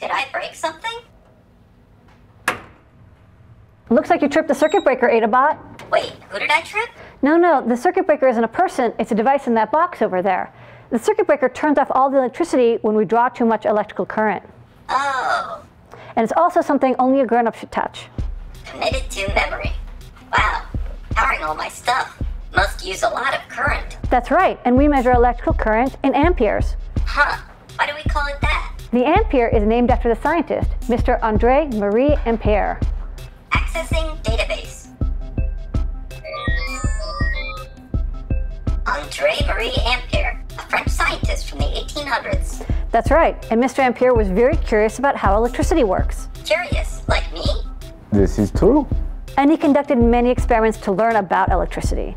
Did I break something? Looks like you tripped the circuit breaker, Adabot. Wait, who did I trip? No, no, the circuit breaker isn't a person, it's a device in that box over there. The circuit breaker turns off all the electricity when we draw too much electrical current. Oh, And it's also something only a grown up should touch. committed to memory. Wow, powering all my stuff. Must use a lot of current. That's right, and we measure electrical current in amperes. Huh, The ampere is named after the scientist, Mr. Andre Marie Ampere. Accessing database. Andre Marie Ampere, a French scientist from the 1800s. That's right, and Mr. Ampere was very curious about how electricity works. Curious, like me? This is true. And he conducted many experiments to learn about electricity.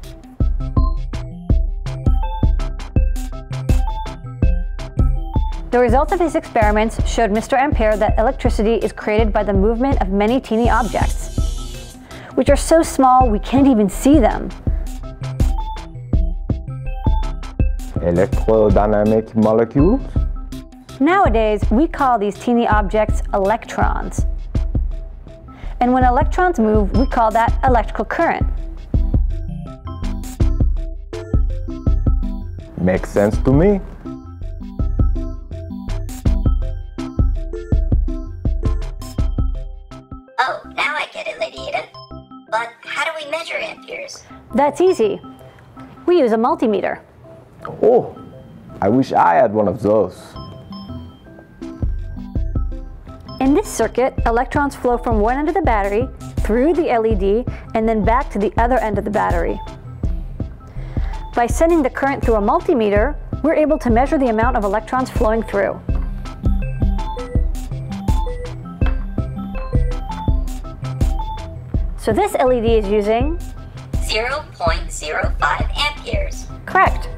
The results of his experiments showed Mr. Ampere that electricity is created by the movement of many teeny objects, which are so small we can't even see them. Electrodynamic molecules? Nowadays, we call these teeny objects electrons. And when electrons move, we call that electrical current. Makes sense to me. Now I get it, Lady Ada. But how do we measure amperes? That's easy. We use a multimeter. Oh, I wish I had one of those. In this circuit, electrons flow from one end of the battery through the LED and then back to the other end of the battery. By sending the current through a multimeter, we're able to measure the amount of electrons flowing through. So this LED is using, 0.05 amperes. correct.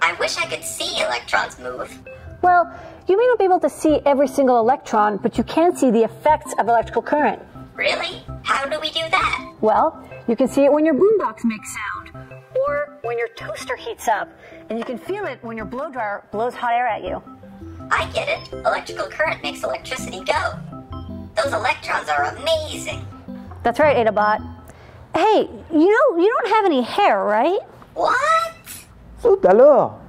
I wish I could see electrons move. Well, you may not be able to see every single electron, but you can see the effects of electrical current. Really? How do we do that? Well, you can see it when your boombox makes sound, or when your toaster heats up, and you can feel it when your blow dryer blows hot air at you. I get it. Electrical current makes electricity go. Those electrons are amazing. That's right, Adabot. Hey, you know, you don't have any hair, right? What? Zut alors!